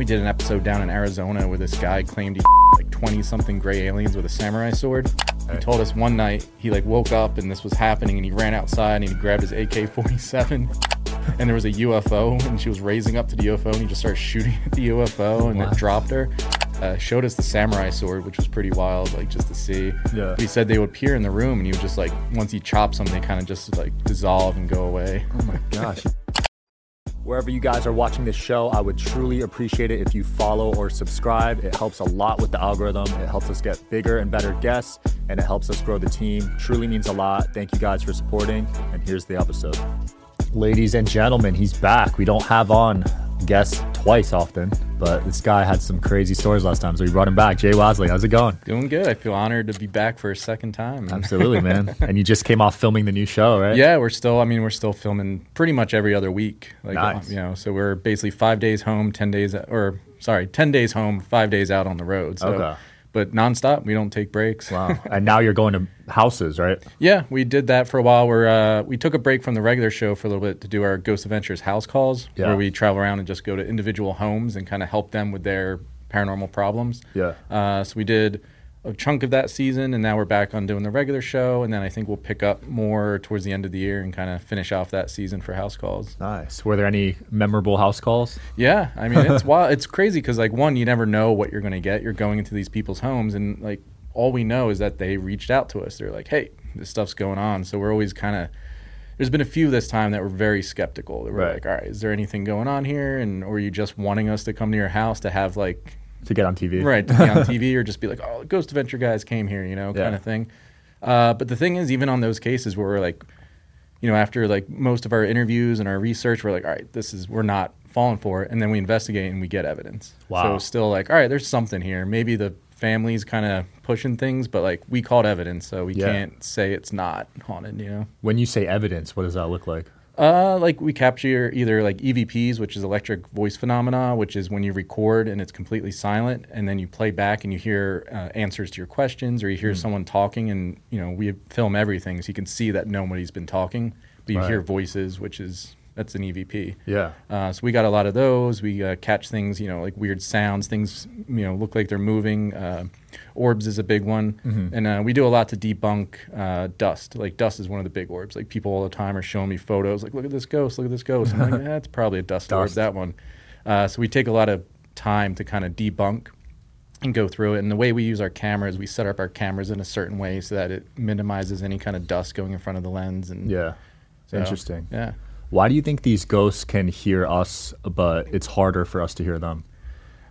we did an episode down in Arizona where this guy claimed he like 20 something gray aliens with a samurai sword. He told us one night he like woke up and this was happening and he ran outside and he grabbed his AK-47 and there was a UFO and she was raising up to the UFO and he just started shooting at the UFO and it dropped her. Uh, showed us the samurai sword, which was pretty wild, like just to see. Yeah. He said they would appear in the room and he would just like once he chops them, they kind of just like dissolve and go away. Oh my gosh. Wherever you guys are watching this show, I would truly appreciate it if you follow or subscribe. It helps a lot with the algorithm. It helps us get bigger and better guests, and it helps us grow the team. Truly means a lot. Thank you guys for supporting, and here's the episode. Ladies and gentlemen, he's back. We don't have on guests twice often, but this guy had some crazy stories last time, so we brought him back. Jay Wasley, how's it going? Doing good. I feel honored to be back for a second time. Absolutely, man. and you just came off filming the new show, right? Yeah, we're still. I mean, we're still filming pretty much every other week. Like, Nice. You know, so we're basically five days home, ten days, or sorry, ten days home, five days out on the road. So, Okay. But nonstop, we don't take breaks. Wow. and now you're going to houses, right? Yeah, we did that for a while. We're uh, we took a break from the regular show for a little bit to do our Ghost Adventures house calls, Yeah. where we travel around and just go to individual homes and kind of help them with their paranormal problems. Yeah. Uh, so we did a chunk of that season, and now we're back on doing the regular show, and then I think we'll pick up more towards the end of the year and kind of finish off that season for house calls. Nice. Were there any memorable house calls? Yeah, I mean it's wild. It's crazy because like one, you never know what you're going to get. You're going into these people's homes, and like all we know is that they reached out to us. They're like, "Hey, this stuff's going on." So we're always kind of. There's been a few this time that were very skeptical. They were Right. like, "All right, is there anything going on here?" And or are you just wanting us to come to your house to have like To get on TV? right to be on TV or just be like, "Oh, Ghost Adventure guys came here," you know, Yeah. kind of thing. Uh, but the thing is, even on those cases where we're like, you know, after like most of our interviews and our research, we're like, all right, this is we're not falling for it, and then we investigate and we get evidence. Wow. So still like, all right, there's something here. Maybe the family's kind of pushing things, but like we called evidence, so we Yeah. can't say it's not haunted. You know. When you say evidence, what does that look like? Uh, like we capture either like EVPs, which is electric voice phenomena, which is when you record and it's completely silent, and then you play back and you hear uh, answers to your questions, or you hear someone talking, and you know we film everything, so you can see that nobody's been talking, but you Right. hear voices, which is that's an EVP. Yeah. Uh, so we got a lot of those. We uh, catch things, you know, like weird sounds. Things, you know, look like they're moving. Uh, orbs is a big one, Mm-hmm. and uh, we do a lot to debunk uh, dust. Like dust is one of the big orbs. Like people all the time are showing me photos. Like, look at this ghost. Look at this ghost. I'm like, that's probably a dust, orb. That one. Uh, so we take a lot of time to kind of debunk and go through it. And the way we use our cameras, we set up our cameras in a certain way so that it minimizes any kind of dust going in front of the lens. And Yeah. so, Interesting. Yeah. Why do you think these ghosts can hear us, but it's harder for us to hear them?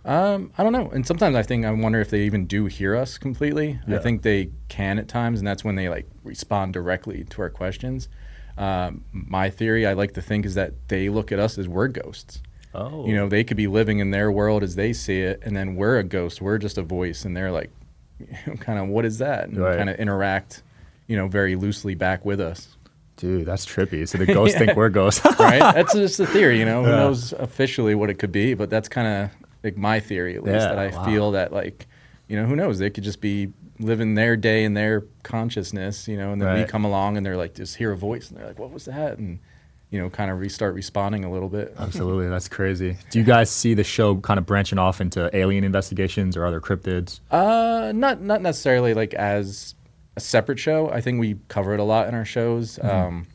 Um, I don't know. And sometimes I think I wonder if they even do hear us completely. Yeah. I think they can at times, and that's when they like respond directly to our questions. Um, my theory, I like to think, is that they look at us as we're ghosts. Oh. You know, they could be living in their world as they see it, and then we're a ghost. We're just a voice, and they're like, kind of, what is that? And Right. kind of interact, you know, very loosely back with us. Dude, that's trippy. So the ghosts think we're ghosts. right? That's just a theory, you know. Who knows officially what it could be, but that's kind of like my theory, at least. Yeah, that I wow. feel that like, you know, who knows? They could just be living their day in their consciousness, you know, and then we come along and they're like, just hear a voice, and they're like, what was that? And you know, kind of restart responding a little bit. Absolutely. That's crazy. Do you guys see the show kind of branching off into alien investigations or other cryptids? Uh, not not necessarily like as a separate show. I think we cover it a lot in our shows. Mm-hmm. Um,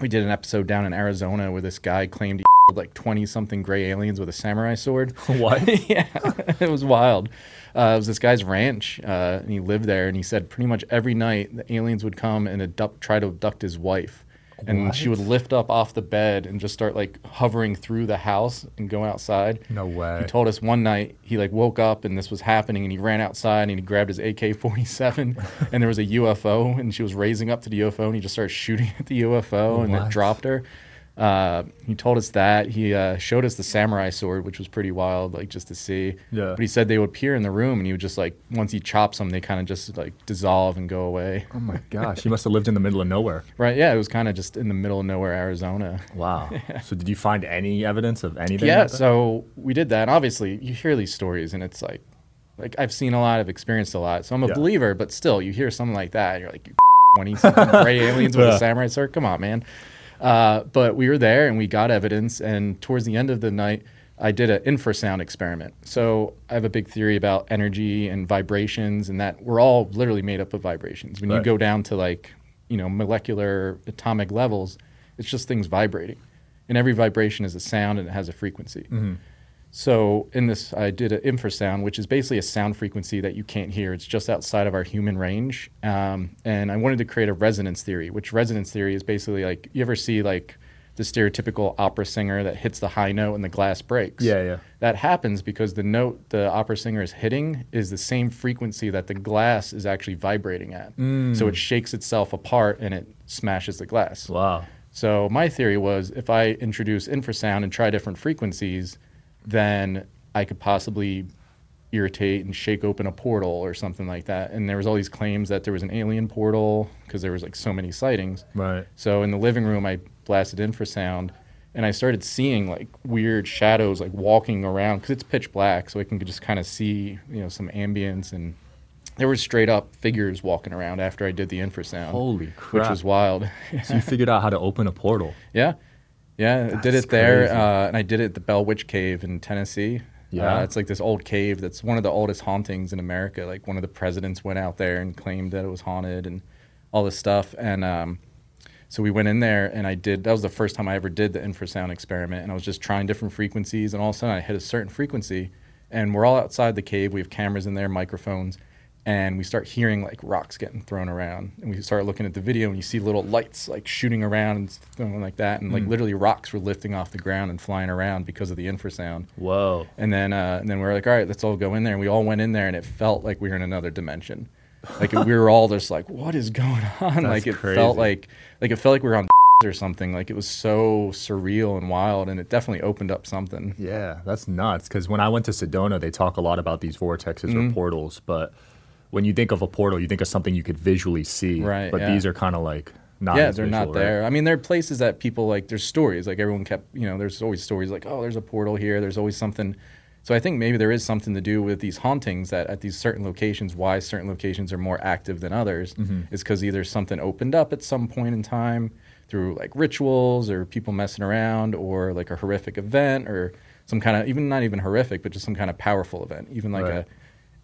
we did an episode down in Arizona where this guy claimed he like twenty something gray aliens with a samurai sword. What? yeah, it was wild. Uh, it was this guy's ranch, uh, and he lived there. And he said pretty much every night the aliens would come and abduct, try to abduct his wife, and she would lift up off the bed and just start like hovering through the house and go outside. No way. He told us one night he like woke up and this was happening, and he ran outside and he grabbed his AK-47, and there was a UFO, and she was raising up to the UFO, and he just started shooting at the UFO, and it dropped her. Uh, he told us that he uh, showed us the samurai sword, which was pretty wild, like just to see. Yeah. But he said they would appear in the room, and he would just like once he chops them, they kind of just like dissolve and go away. Oh my gosh. He must have lived in the middle of nowhere. Right? Yeah, it was kind of just in the middle of nowhere, Arizona. Wow. So did you find any evidence of anything? Yeah, like so we did that. And obviously, you hear these stories, and it's like, like I've seen a lot, I've experienced a lot, so I'm a Yeah. believer. But still, you hear something like that, and you're like, you twenty something gray aliens with Yeah. a samurai sword. Come on, man. Uh, but we were there, and we got evidence. And towards the end of the night, I did an infrasound experiment. So I have a big theory about energy and vibrations, and that we're all literally made up of vibrations. When you go down to like, you know, molecular atomic levels, it's just things vibrating. And every vibration is a sound and it has a frequency. So in this, I did an infrasound, which is basically a sound frequency that you can't hear. It's just outside of our human range. Um, and I wanted to create a resonance theory, which resonance theory is basically like you ever see like the stereotypical opera singer that hits the high note and the glass breaks. Yeah, yeah. That happens because the note the opera singer is hitting is the same frequency that the glass is actually vibrating at. So it shakes itself apart and it smashes the glass. Wow. So my theory was if I introduce infrasound and try different frequencies, then I could possibly irritate and shake open a portal or something like that. And there was all these claims that there was an alien portal because there was like so many sightings. Right. So in the living room, I blasted infrasound, and I started seeing like weird shadows like walking around because it's pitch black, so I can just kind of see you know some ambience and there were straight up figures walking around after I did the infrasound. Holy crap! Which was wild. So you figured out how to open a portal. Yeah, yeah, I did it there, uh, and I did it at the Bell Witch Cave in Tennessee. Yeah? uh, it's like this old cave that's one of the oldest hauntings in America. Like one of the presidents went out there and claimed that it was haunted and all this stuff. And um, so we went in there, and I did. That was the first time I ever did the infrasound experiment, and I was just trying different frequencies, and all of a sudden I hit a certain frequency, and we're all outside the cave. We have cameras in there, microphones. And we start hearing like rocks getting thrown around, and we start looking at the video, and you see little lights like shooting around and going like that, and like literally rocks were lifting off the ground and flying around because of the infrasound. Whoa. And then, uh, and then we are like, all right, let's all go in there. And we all went in there, and it felt like we were in another dimension. Like we were all just like, what is going on? like it crazy. felt like, like it felt like we were on or something. Like it was so surreal and wild, and it definitely opened up something. Yeah, that's nuts. Because when I went to Sedona, they talk a lot about these vortexes Mm-hmm. or portals. But when you think of a portal, you think of something you could visually see. Right, But yeah. these are kind of like not. yeah, they're visual, not right? there. I mean, there are places that people like. There's stories like everyone kept. You know, there's always stories like, oh, there's a portal here. There's always something. So I think maybe there is something to do with these hauntings that at these certain locations, why certain locations are more active than others, Mm-hmm. is because either something opened up at some point in time through like rituals or people messing around or like a horrific event or some kind of even not even horrific, but just some kind of powerful event. Even like Right. a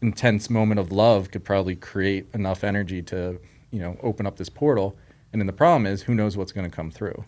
intense moment of love could probably create enough energy to you know open up this portal. And then the problem is, who knows what's going to come through?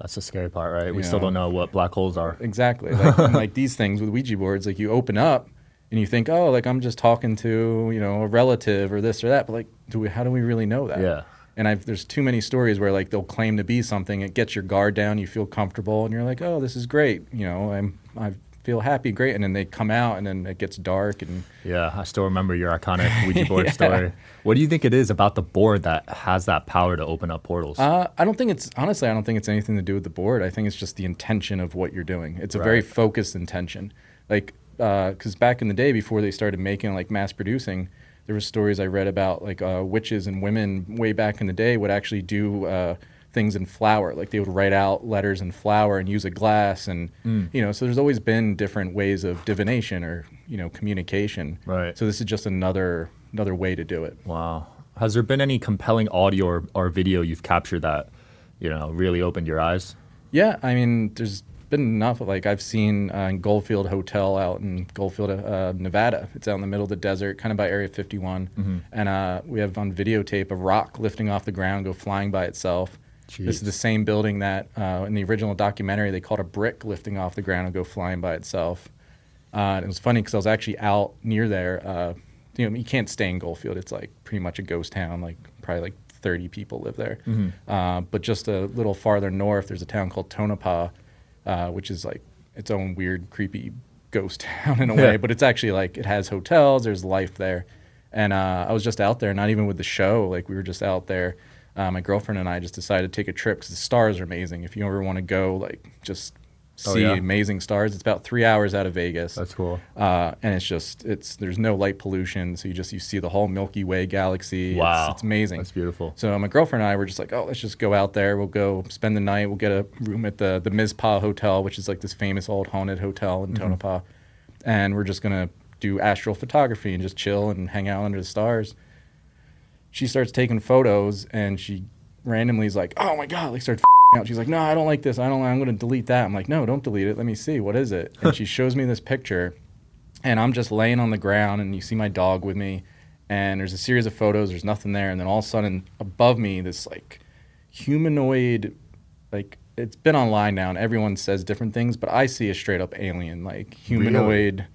That's the scary part, right? We You still know. don't know what black holes are. Exactly. Like, like these things with Ouija boards, like you open up and you think, oh, like I'm just talking to you know a relative or this or that, but like, do we? How do we really know that? Yeah. And I've, there's too many stories where like they'll claim to be something, it gets your guard down, you feel comfortable, and you're like, oh, this is great. You know, I'm I feel happy, great, and then they come out and then it gets dark and Yeah, I still remember your iconic Ouija board Yeah. story. What do you think it is about the board that has that power to open up portals? Uh, I don't think it's honestly. I don't think it's anything to do with the board. I think it's just the intention of what you're doing. It's a very focused intention. Like, because back in the day, before they started making like mass producing, there were stories I read about like uh, witches and women way back in the day would actually do uh, things in flour. Like they would write out letters in flour and use a glass, and Mm. you know. So there's always been different ways of divination or you know communication. Right. So this is just another another way to do it. wow. Has there been any compelling audio or, or video you've captured that, you know, really opened your eyes? Yeah, I mean, there's been enough. Like I've seen uh, in Goldfield Hotel out in Goldfield, uh, Nevada. It's out in the middle of the desert, kind of by Area 51, and uh, we have on videotape a rock lifting off the ground, go flying by itself. This is the same building that uh, in the original documentary they called a brick lifting off the ground and go flying by itself. Uh, and it was funny because I was actually out near there. Uh, you know, you can't stay in Goldfield. It's like pretty much a ghost town. Like probably like 30 people live there. Uh, but just a little farther north, there's a town called Tonopah, uh, which is like its own weird, creepy ghost town in a Yeah. way. But it's actually like it has hotels. There's life there. And uh, I was just out there, not even with the show. Like we were just out there. Uh, my girlfriend and I just decided to take a trip because the stars are amazing. If you ever want to go, like just Oh, see yeah? amazing stars, it's about three hours out of Vegas That's cool. uh, and it's just it's there's no light pollution, so you just you see the whole Milky Way galaxy. Wow. it's, it's amazing. That's beautiful. So my girlfriend and I were just like, oh, let's just go out there. We'll go spend the night. We'll get a room at the the Mizpah Hotel, which is like this famous old haunted hotel in Tonopah, and we're just gonna do astral photography and just chill and hang out under the stars. She starts taking photos, and she randomly is like, oh my god, like starts out. She's like, no, I don't like this. I don't. I'm going to delete that. I'm like, no, don't delete it. Let me see. What is it? And she shows me this picture, and I'm just laying on the ground, and you see my dog with me, and there's a series of photos. There's nothing there, and then all of a sudden, above me, this like humanoid, like it's been online now, and everyone says different things, but I see a straight up alien, like humanoid,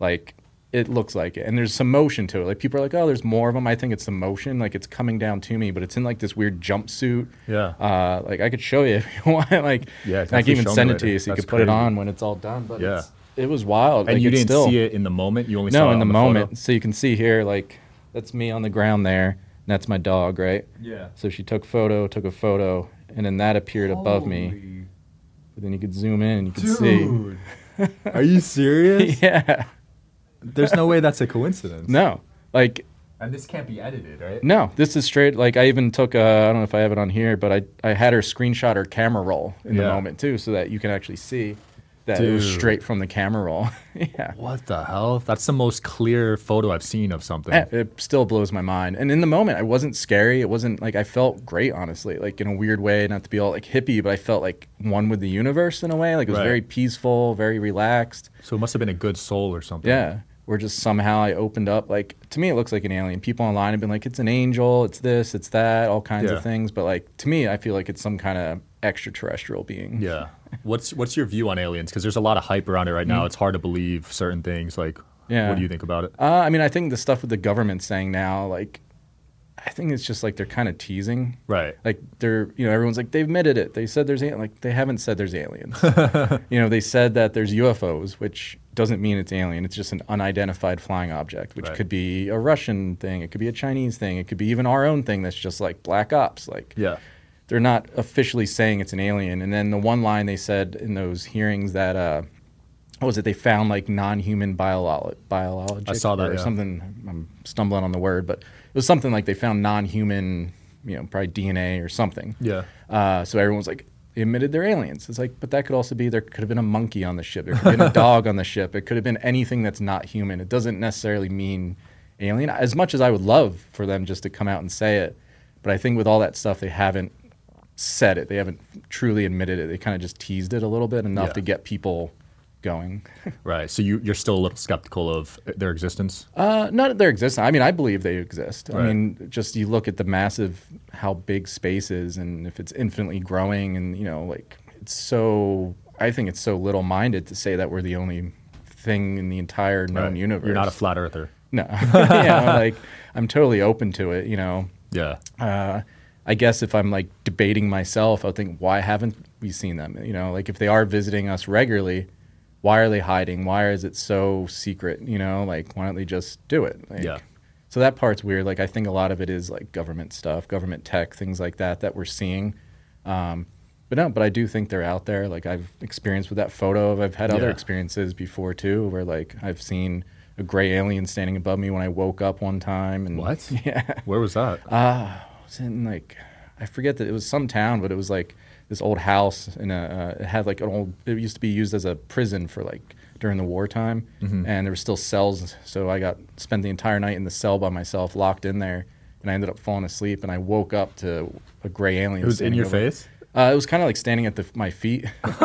like it looks like it. And there's some motion to it. Like people are like, oh, there's more of them. I think it's the motion, like it's coming down to me, but it's in like this weird jumpsuit. Yeah. Uh, like I could show you if you want. Like, Yeah, I can even send it to you so you That's can put it on when it's all done. But Yeah. it's, it was wild. And like, you didn't still, see it in the moment. You only saw it in the, the moment. photo? So you can see here, like that's me on the ground there. And that's my dog, right? Yeah. So she took photo, took a photo, and then that appeared above me. But then you could zoom in and you could see. Dude. Are you serious? yeah. There's no way that's a coincidence. No. Like And this can't be edited, right? no, this is straight. Like I even took. Uh, I don't know if I have it on here, but I I had her screenshot her camera roll in the Yeah. moment too, so that you can actually see that it was Dude. straight from the camera roll. yeah. What the hell? That's the most clear photo I've seen of something. Yeah, it still blows my mind. And in the moment, I wasn't scary. It wasn't like I felt great, honestly, like in a weird way, not to be all like hippie, but I felt like one with the universe in a way. Like it was Right. very peaceful, very relaxed. So it must have been a good soul or something. Yeah. Where just somehow I opened up. Like to me, it looks like an alien. People online have been like, it's an angel, it's this, it's that, all kinds Yeah. of things. But like to me, I feel like it's some kind of extraterrestrial being. Yeah. What's what's your view on aliens? Because there's a lot of hype around it right now. It's hard to believe certain things. Like. Yeah. what do you think about it? Uh, I mean, I think the stuff with the government saying now, like, I think it's just like they're kind of teasing. Right. like they're you know everyone's like they've admitted it they said there's like they haven't said there's aliens you know they said that there's ufos which doesn't mean it's alien it's just an unidentified flying object which Right. could be a russian thing it could be a chinese thing it could be even our own thing that's just like black ops like Yeah. they're not officially saying it's an alien and then the one line they said in those hearings that uh what was it they found like non-human biolo- biologic I saw that, or yeah. something i'm stumbling on the word but it was something like they found non-human you know probably dna or something. Yeah. uh, so everyone's like they admitted they're aliens. It's like but that could also be there could have been a monkey on the ship. There could have been a dog on the ship. It could have been anything that's not human. It doesn't necessarily mean alien. As much as i would love for them just to come out and say it but i think with all that stuff they haven't said it. They haven't truly admitted it. They kind of just teased it a little bit enough Yeah. to get people going Right. So you you're still a little skeptical of their existence. Uh, not their existence. I mean, I believe they exist. I mean, just you look at the massive, how big space is, and if it's infinitely growing, and you know, like it's so. I think it's so little-minded to say that we're the only thing in the entire known Right. universe. You're not a flat earther. no. yeah, like I'm totally open to it. You know, Yeah. uh, I guess if I'm like debating myself, I'll think, why haven't we seen them? You know, like if they are visiting us regularly, why are they hiding? Why is it so secret? You know, like why don't they just do it? Like, Yeah. So that part's weird. Like I think a lot of it is like government stuff, government tech, things like that that we're seeing. Um, but no, but I do think they're out there. Like I've experienced with that photo. I've had other experiences before too, where like I've seen a gray alien standing above me when I woke up one time. And What? Yeah. Where was that? Uh, was in like I forget that it was some town, but it was like this old house in a. Uh, it had like an old. It used to be used as a prison for like during the wartime, Mm-hmm. and there were still cells. So I got spent the entire night in the cell by myself, locked in there, and I ended up falling asleep. And I woke up to a gray alien. it was in your over- face. Uh, it was kind of like standing at the, my feet.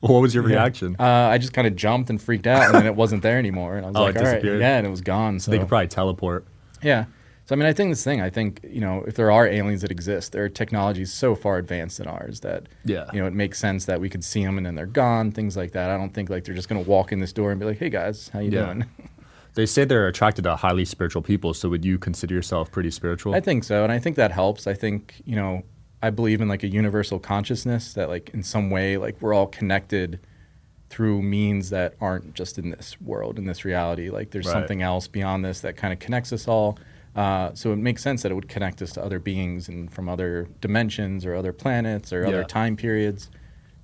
What was your reaction? Uh, I just kind of jumped and freaked out, and then it wasn't there anymore. And I was Oh, like, it all right, disappeared? yeah, and it was gone. So They could probably teleport. Yeah. So I mean, I think this thing. I think you know, if there are aliens that exist, their technology is so far advanced than ours that Yeah. you know it makes sense that we could see them and then they're gone. Things like that. I don't think like they're just gonna walk in this door and be like, "Hey guys, how you Yeah. doing?" They say they're attracted to highly spiritual people. So would you consider yourself pretty spiritual? I think so, and I think that helps. I think you know, I believe in like a universal consciousness that like in some way like we're all connected through means that aren't just in this world, in this reality. Like there's Right. something else beyond this that kind of connects us all. Uh, so it makes sense that it would connect us to other beings and from other dimensions or other planets or Yeah. other time periods,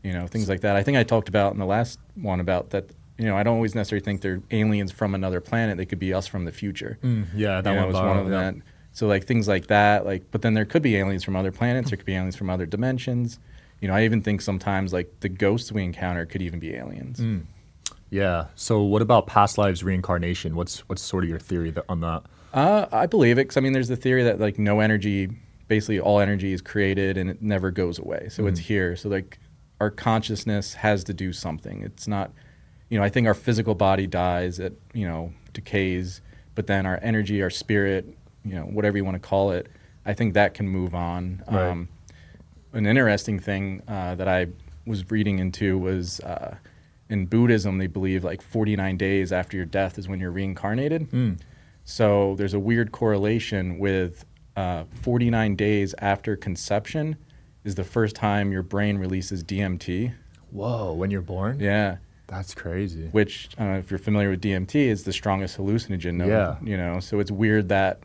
you know, things like that. I think I talked about in the last one about that. You know, I don't always necessarily think they're aliens from another planet. They could be us from the future Mm, yeah, that you know, one was one of yeah. that. So like things like that, like but then there could be aliens from other planets, there could be aliens from other dimensions. You know, I even think sometimes like the ghosts we encounter could even be aliens. Mm. Yeah. So what about past lives reincarnation? What's what's sort of your theory on that? Uh, I believe it because I mean, there's the theory that like no energy basically all energy is created and it never goes away. So it's here. So like our consciousness has to do something. It's not, you know, I think our physical body dies, it you know decays, but then our energy, our spirit, you know, whatever you want to call it, I think that can move on. Right. Um, an interesting thing uh, that I was reading into was uh, in Buddhism, they believe like 49 days after your death is when you're reincarnated. So there's a weird correlation with uh, 49 days after conception is the first time your brain releases DMT. Whoa, when you're born? Yeah. That's crazy. Which, I don't know if you're familiar with DMT, is the strongest hallucinogen. known, Yeah. You know, so it's weird that,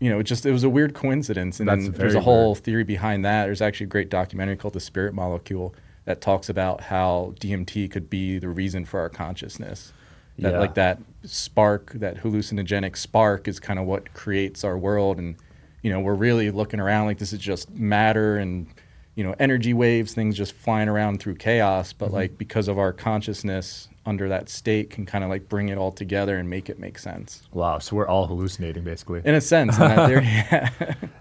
you know, it just, it was a weird coincidence. And That's then there's a whole weird. theory behind that. There's actually a great documentary called The Spirit Molecule that talks about how DMT could be the reason for our consciousness. That, Yeah. Like that spark, that hallucinogenic spark is kind of what creates our world. And, you know, we're really looking around like this is just matter and, you know, energy waves, things just flying around through chaos. But mm-hmm. like because of our consciousness under that state can kind of like bring it all together and make it make sense. Wow, so we're all hallucinating basically. In a sense, in theory, yeah.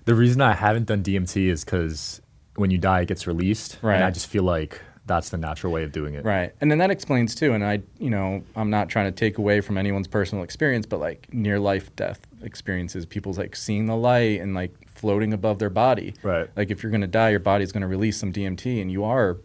The reason I haven't done DMT is because when you die, it gets released, Right. and I just feel like that's the natural way of doing it. Right. And then that explains too. And I, you know, I'm not trying to take away from anyone's personal experience, but like near life death experiences, people's like seeing the light and like floating above their body. Right. Like if you're going to die, your body's going to release some DMT and you are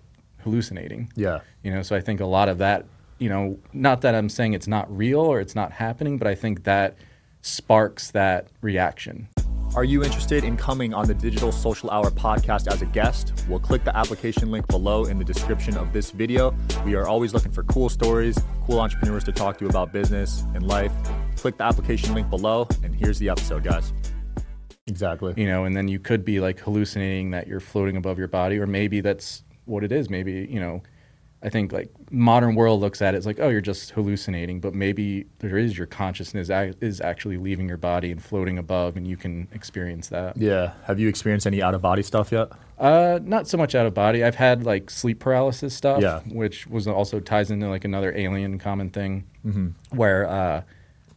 hallucinating. Yeah. You know, so I think a lot of that, you know, not that I'm saying it's not real or it's not happening, but I think that sparks that reaction. Are you interested in coming on the Digital Social Hour podcast as a guest? Well, click the application link below in the description of this video. We are always looking for cool stories, cool entrepreneurs to talk to about business and life. Click the application link below, and here's the episode, guys. Exactly. you know, and then you could be like hallucinating that you're floating above your body, or maybe that's what it is. Maybe, you know, I think like modern world looks at it as like, oh, you're just hallucinating, but maybe there is your consciousness is actually leaving your body and floating above, and you can experience that. Yeah. Have you experienced any out of body stuff yet? Uh, not so much out of body. I've had like sleep paralysis stuff, Yeah. which was also ties into like another alien common thing, Mm-hmm. where uh,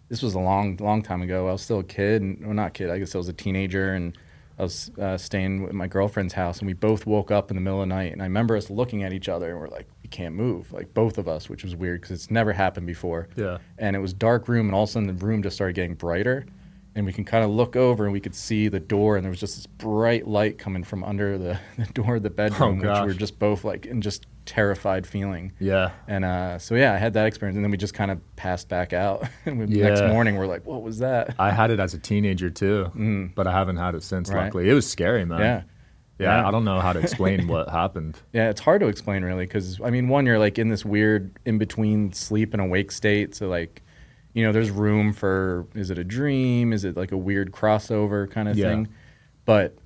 this was a long, long time ago. I was still a kid, and, well, not kid. I guess I was a teenager, and I was uh, staying with my girlfriend's house, and we both woke up in the middle of the night, and I remember us looking at each other, and we're like, we can't move, like both of us, which was weird because it's never happened before. Yeah. And it was dark room, and all of a sudden the room just started getting brighter, and we can kind of look over, and we could see the door, and there was just this bright light coming from under the, the door of the bedroom, which we were just both like in just terrified feeling. Yeah. And uh, so yeah, I had that experience, and then we just kind of passed back out. and the next morning, we're like, "What was that?" I had it as a teenager too, but I haven't had it since. Right. Luckily, it was scary, man. Yeah, yeah. Yeah. I don't know how to explain what happened. yeah, it's hard to explain really, because I mean, one, you're like in this weird in between sleep and awake state, so like, you know, there's room for is it a dream? Is it like a weird crossover kind of Yeah. thing? But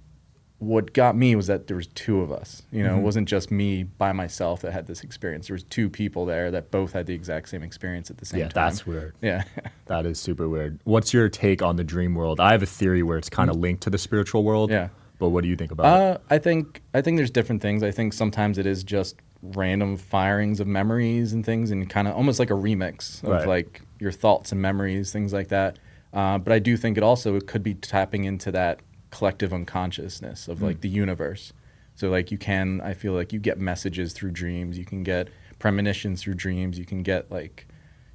what got me was that there was two of us. You know, it wasn't just me by myself that had this experience. There was two people there that both had the exact same experience at the same yeah, time. that's weird. yeah. That is super weird. What's your take on the dream world? I have a theory where it's kind of linked to the spiritual world. Mm. Yeah. But what do you think about it? Uh, I think I think there's different things. I think sometimes it is just random firings of memories and things, and kind of almost like a remix of Right. like your thoughts and memories, things like that. Uh, but I do think it also it could be tapping into that collective unconsciousness of like the universe. So like you can, I feel like you get messages through dreams. You can get premonitions through dreams. You can get like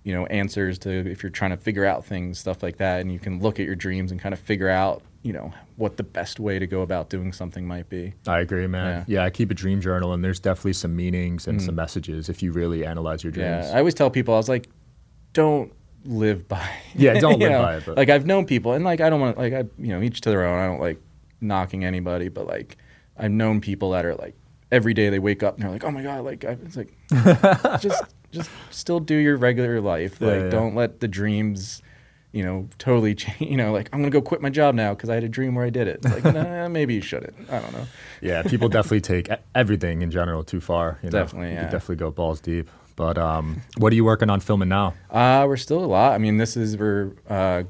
you know answers to if you're trying to figure out things, stuff like that, and you can look at your dreams and kind of figure out you know what the best way to go about doing something might be. I agree, man. yeah. Yeah. I keep a dream journal, and there's definitely some meanings and some mm. messages if you really analyze your dreams. Yeah, I always tell people I was like, don't live by. Yeah, don't live know? by it, but- like I've known people, and like I don't want like I you know each to their own. I don't like knocking anybody, but like I've known people that are like every day they wake up and they're like, oh my god, like I, it's like just just still do your regular life. Yeah, Like yeah. don't let the dreams. You know, totally change. You know, like I'm gonna go quit my job now because I had a dream where I did it. It's like, nah, maybe you shouldn't. I don't know. Yeah, people definitely take everything in general too far. You know? Definitely, yeah. definitely go balls deep. But um, what are you working on filming now? Uh, we're still a lot. I mean, this is we're uh,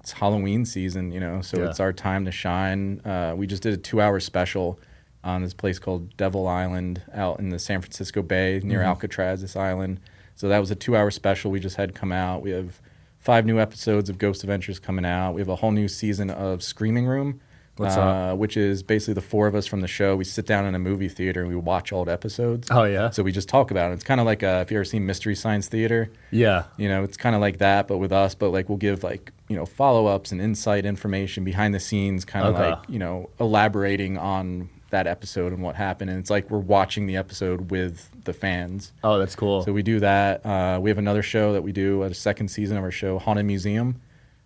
it's Halloween season, you know, so Yeah. it's our time to shine. Uh, we just did a two-hour special on this place called Devil Island out in the San Francisco Bay near Alcatraz. This island. So that was a two-hour special we just had come out. We have five new episodes of Ghost Adventures coming out. We have a whole new season of Screaming Room, uh, which is basically the four of us from the show. We sit down in a movie theater and we watch old episodes. Oh yeah. So we just talk about it. It's kind of like uh, if you ever seen Mystery Science Theater, yeah. you know, it's kind of like that, but with us. But like we'll give like you know follow ups and insight information behind the scenes, kind of Okay. like you know elaborating on that episode and what happened. And it's like we're watching the episode with the fans. Oh, that's cool. So we do that. Uh, we have another show that we do, a second season of our show, Haunted Museum,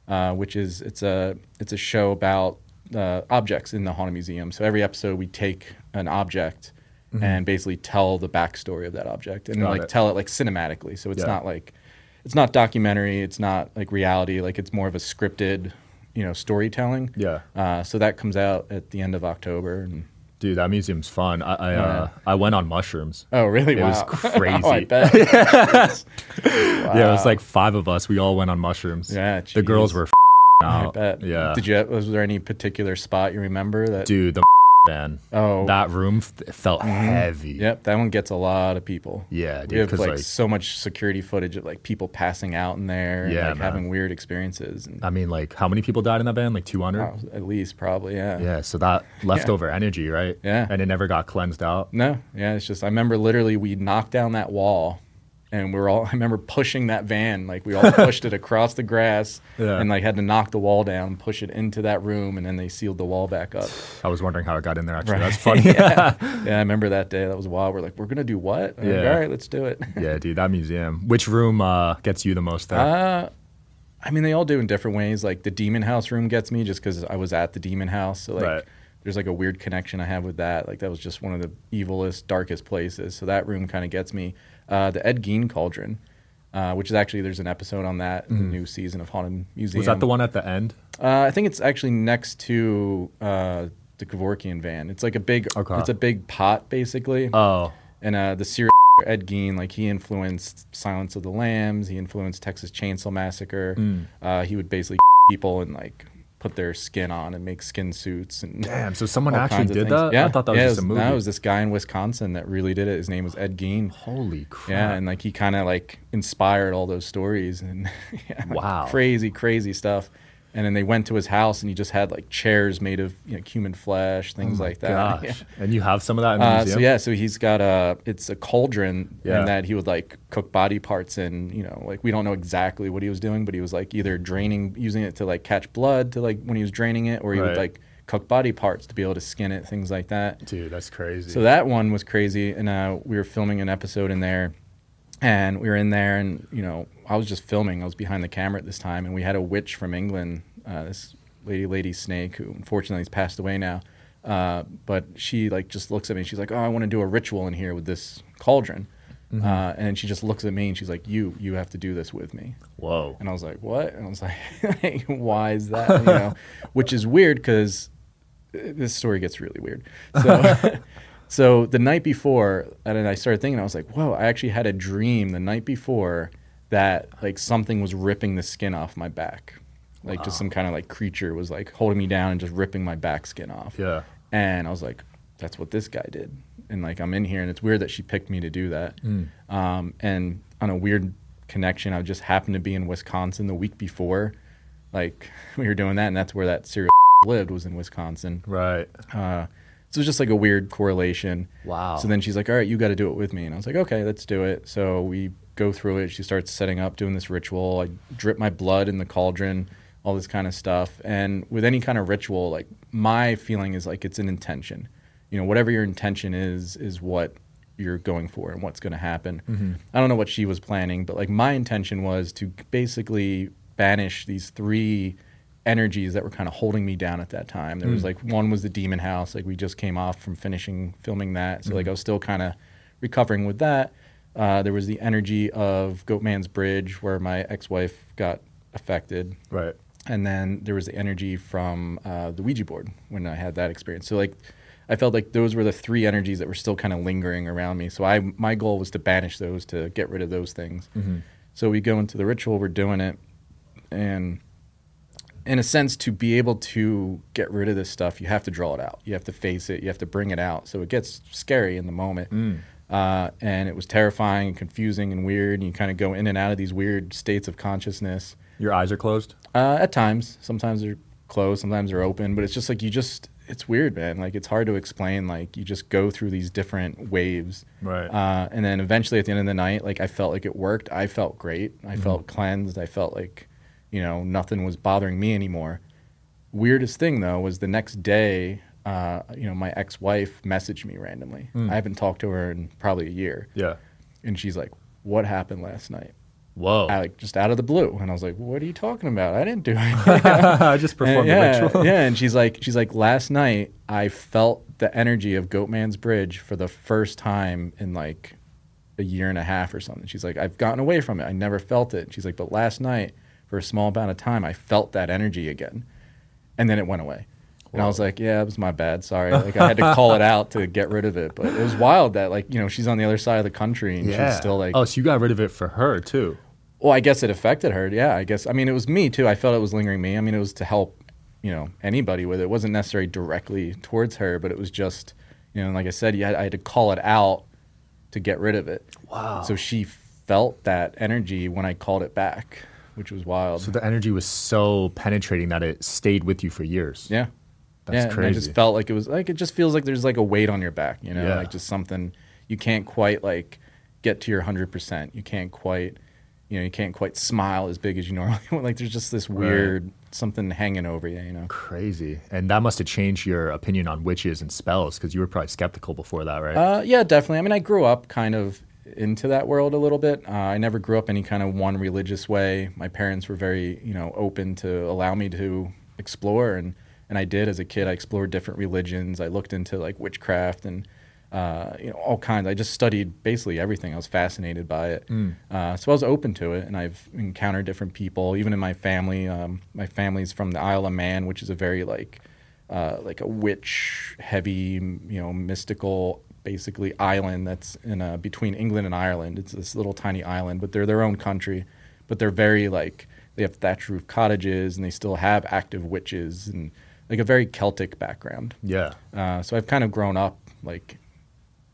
uh, which is it's a it's a show about uh, objects in the haunted museum. So every episode we take an object and basically tell the backstory of that object and Mm-hmm. Got like it. tell it like cinematically. So it's Yeah. not like it's not documentary. It's not like reality. Like it's more of a scripted, you know, storytelling. Yeah. Uh, so that comes out at the end of October. And Dude, that museum's fun. I I, uh, I went on mushrooms. oh, really? It was crazy. oh, I bet. Yeah, it was like five of us. We all went on mushrooms. Yeah, The girls were I out. bet. Yeah. Did you? Was there any particular spot you remember that? Dude, the van. Oh. That room f- felt mm-hmm. heavy. Yep, that one gets a lot of people. Yeah, we have like, like, so much security footage of like people passing out in there and Yeah, like man. having weird experiences. And I mean, like, how many people died in that van? Like 200? wow, at least probably, yeah. Yeah, so that leftover energy, right? Yeah. And it never got cleansed out. No, yeah, it's just I remember literally we knocked down that wall and we're all I remember pushing that van, like we all pushed it across the grass Yeah. and like had to knock the wall down, push it into that room and then they sealed the wall back up. I was wondering how it got in there, actually. Right. That's funny. yeah. yeah, I remember that day. That was wild. We're like, we're gonna do what? I'm like, Yeah. all right, let's do it. yeah, dude, that museum. Which room uh, gets you the most there? Uh, I mean, they all do in different ways. Like the Demon House room gets me just because I was at the Demon House. So like, Right. there's like a weird connection I have with that. Like that was just one of the evilest, darkest places. So that room kind of gets me. Uh, the Ed Gein Cauldron, uh, which is actually there's an episode on that in the new season of Haunted Museum. Mm-hmm. was that the one at the end? Uh, I think it's actually next to uh, the Kevorkian van. It's like a big. Okay. It's a big pot basically. Oh, And uh, the serial Ed Gein, like he influenced Silence of the Lambs. He influenced Texas Chainsaw Massacre. Mm. Uh, he would basically people and like put their skin on and make skin suits and damn. So someone actually did that? Yeah, I thought that was yeah, just a movie. No, it was this guy in Wisconsin that really did it. His name was Ed Gein. Holy crap. Yeah, and like he kind of like inspired all those stories and yeah, Wow. crazy, crazy stuff. And then they went to his house and he just had like chairs made of you know, human flesh, things Oh like that. Gosh. Yeah. And you have some of that in the Uh, museum? so yeah, so he's got a it's a cauldron Yeah. and that he would like cook body parts in. You know, like we don't know exactly what he was doing, but he was like either draining, using it to like catch blood to like when he was draining it, or he Right. would like cook body parts to be able to skin it, things like that. Dude, that's crazy. So that one was crazy, and uh, we were filming an episode in there, and we were in there, and you know, I was just filming. I was behind the camera at this time, and we had a witch from England, uh, this lady, Lady Snake, who unfortunately has passed away now. Uh, but she like just looks at me. and She's like, "Oh, I want to do a ritual in here with this cauldron," uh, and she just looks at me and she's like, "You, you have to do this with me." Whoa. And I was like, "What?" And I was like, like, "Why is that?" You know, which is weird because this story gets really weird. So, so the night before, and I started thinking, I was like, "Whoa!" I actually had a dream the night before that like something was ripping the skin off my back, like just some kind of like creature was like holding me down and just ripping my back skin off. Yeah. And I was like, that's what this guy did. And like, I'm in here, and it's weird that she picked me to do that. Um, and on a weird connection, I just happened to be in Wisconsin the week before. Like, we were doing that, and that's where that serial lived, was in Wisconsin. Right. Uh, so it was just like a weird correlation. Wow. So then she's like, all right, you got to do it with me. And I was like, okay, let's do it. So we go through it. She starts setting up, doing this ritual. I drip my blood in the cauldron, all this kind of stuff. And with any kind of ritual, like my feeling is like it's an intention. You know, whatever your intention is, is what you're going for and what's going to happen. Mm-hmm. I don't know what she was planning, but like my intention was to basically banish these three energies that were kind of holding me down at that time. There was mm. like one was the demon house, like we just came off from finishing filming that, so like mm-hmm. I was still kind of recovering with that. Uh, there was the energy of Goatman's Bridge, where my ex-wife got affected, Right. and then there was the energy from uh, the Ouija board when I had that experience. So like, I felt like those were the three energies that were still kind of lingering around me. So I my goal was to banish those, to get rid of those things. So we go into the ritual, we're doing it, and in a sense, to be able to get rid of this stuff, you have to draw it out. You have to face it. You have to bring it out. So it gets scary in the moment. Uh, and it was terrifying and confusing and weird. And you kind of go in and out of these weird states of consciousness. Your eyes are closed? Uh, at times, sometimes they're closed, sometimes they're open, but it's just like you just it's weird, man. Like it's hard to explain. Like you just go through these different waves, Right. Uh, and then eventually at the end of the night, like I felt like it worked. I felt great. I felt cleansed. I felt like you know nothing was bothering me anymore. Weirdest thing though was the next day. Uh, you know, my ex-wife messaged me randomly. I haven't talked to her in probably a year, yeah. and she's like, "What happened last night?" Whoa. I, like just out of the blue, and I was like, "What are you talking about? I didn't do anything." I just performed And yeah, ritual. yeah, and she's like, she's like, last night I felt the energy of Goatman's Bridge for the first time in like a year and a half or something. She's like, I've gotten away from it. I never felt it. She's like, but last night for a small amount of time, I felt that energy again, and then it went away. And I was like, yeah, it was my bad. Sorry. Like I had to call it out to get rid of it. But it was wild that like you know she's on the other side of the country and Yeah. she's still like, oh, so you got rid of it for her too. well, I guess it affected her. Yeah, I guess. I mean, it was me too. I felt it was lingering me. I mean, it was to help, you know, anybody with it. It wasn't necessarily directly towards her, but it was just, you know, like I said, had, I had to call it out to get rid of it. Wow. So she felt that energy when I called it back, which was wild. So the energy was so penetrating that it stayed with you for years. yeah. That's yeah, and I just felt like it was like it just feels like there's like a weight on your back, you know, Yeah. like just something you can't quite like get to your hundred percent. You can't quite, you know, you can't quite smile as big as you normally would. Like there's just this Right. weird something hanging over you, you know. Crazy. And that must have changed your opinion on witches and spells because you were probably skeptical before that, right? Uh, yeah, definitely. I mean, I grew up kind of into that world a little bit. Uh, I never grew up any kind of one religious way. My parents were very, you know, open to allow me to explore, and and I did as a kid. I explored different religions. I looked into like witchcraft and. Uh, you know, all kinds. I just studied basically everything. I was fascinated by it, uh, so I was open to it, and I've encountered different people, even in my family. Um, my family's from the Isle of Man, which is a very like uh, like a witch heavy, you know, mystical basically island that's in uh, between England and Ireland. It's this little tiny island, but they're their own country. But they're very like they have thatch roof cottages and they still have active witches and like a very Celtic background. yeah. Uh, so I've kind of grown up like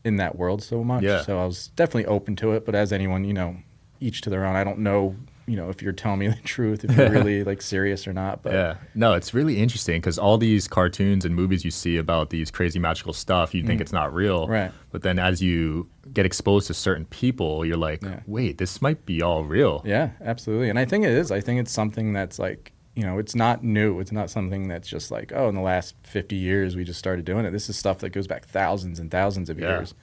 in that world so much. Yeah. So I was definitely open to it. But as anyone, you know, each to their own. I don't know, you know, if you're telling me the truth, if you're really like serious or not. But Yeah. No, it's really interesting because all these cartoons and movies you see about these crazy magical stuff, you think it's not real. Mm. Right. But then as you get exposed to certain people, you're like, Yeah. wait, this might be all real. Yeah, absolutely. And I think it is. I think it's something that's like, you know, it's not new. It's not something that's just like, oh, in the last 50 years we just started doing it. This is stuff that goes back thousands and thousands of Yeah. years.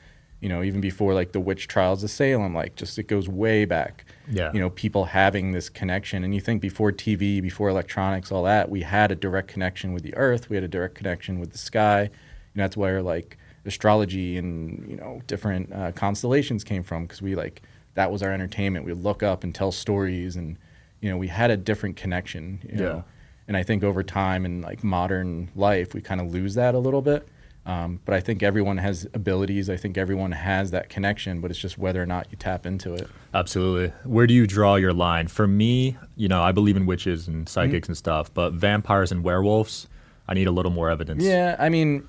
You know, even before like the witch trials of Salem, like just it goes way back. Yeah. You know, people having this connection. And you think before TV, before electronics, all that, we had a direct connection with the earth. We had a direct connection with the sky. You know, that's where like astrology and, you know, different uh, constellations came from because we like, that was our entertainment. We'd look up and tell stories and, you know, we had a different connection. You Yeah. Know? And I think over time in like modern life, we kind of lose that a little bit. Um, but I think everyone has abilities. I think everyone has that connection, but it's just whether or not you tap into it. Absolutely. Where do you draw your line? For me, you know, I believe in witches and psychics Mm-hmm. and stuff, but vampires and werewolves, I need a little more evidence. Yeah, I mean,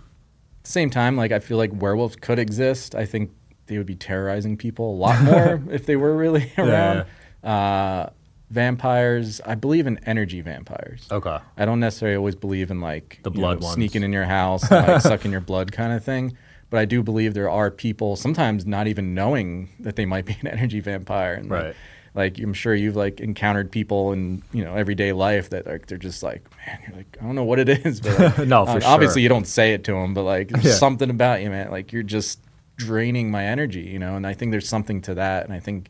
same time, like I feel like werewolves could exist. I think they would be terrorizing people a lot more if they were really around. Uh, vampires, I believe in energy vampires. Okay. I don't necessarily always believe in like The you blood know, sneaking in your house, and, like sucking your blood kind of thing. But I do believe there are people sometimes not even knowing that they might be an energy vampire. And like- Right. Like, I'm sure you've like encountered people in you know everyday life that like they're just like man you're like I don't know what it is but like, No, for um, sure. obviously you don't say it to them but like there's Yeah. something about you man like you're just draining my energy you know and I think there's something to that and I think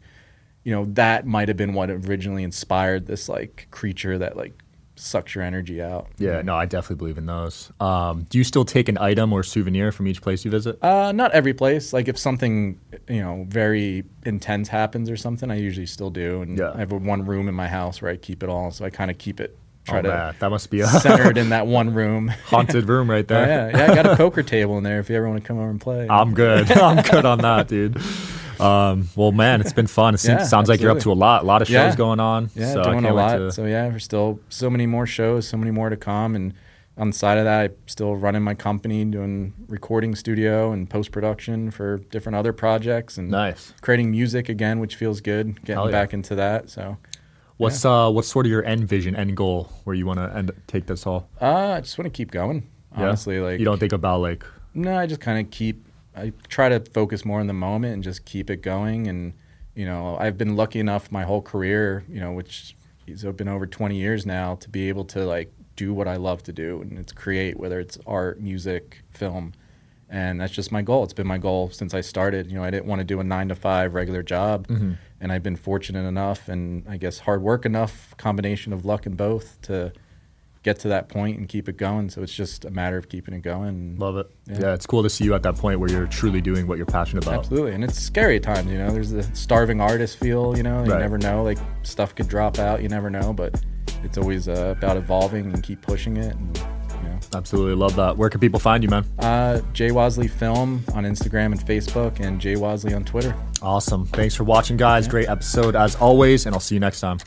you know that might have been what originally inspired this like creature that like sucks your energy out Yeah, no, I definitely believe in those. Um, do you still take an item or souvenir from each place you visit? Uh, not every place. Like if something, you know, very intense happens or something, I usually still do. And Yeah. I have a one room in my house where I keep it all, so I kind of keep it, try oh, to man, that must be a centered in that one room. haunted room right Oh, there. yeah, yeah. I got a poker table in there if you ever want to come over and play. I'm good. I'm good on that, dude. Um, well, man, it's been fun. It seems, Yeah, sounds like you're up to a lot. A lot of shows Yeah. going on. yeah, so doing a lot. to- So yeah, there's still so many more shows, so many more to come, and on the side of that, I'm still running my company, doing recording studio and post production for different other projects, and nice. creating music again, which feels good. Getting Hell yeah. back into that. So What's uh what's sort of your end vision, end goal, where you want to end take this all? Uh, I just want to keep going. Honestly, like you don't think about like No, I just kind of keep. I try to focus more in the moment and just keep it going. And you know, I've been lucky enough my whole career, you know, which has been over 20 years now, to be able to like do what I love to do, and it's create, whether it's art, music, film. And that's just my goal. It's been my goal since I started. You know, I didn't want to do a nine to five regular job, mm-hmm. and I've been fortunate enough, and I guess hard work enough, combination of luck and both, to get to that point and keep it going. So it's just a matter of keeping it going. love it. Yeah. Yeah. it's cool to see you at that point where you're truly doing what you're passionate about. Absolutely, and it's scary at times. You know, there's the starving artist feel. You know, you Right. never know. Like stuff could drop out. You never know, but it's always uh, about evolving and keep pushing it. And you know, Absolutely love that. Where can people find you, man? uh, Jay Wasley Film on Instagram and Facebook, and Jay Wasley on Twitter. Awesome. Thanks for watching, guys. Great episode as always, and I'll see you next time.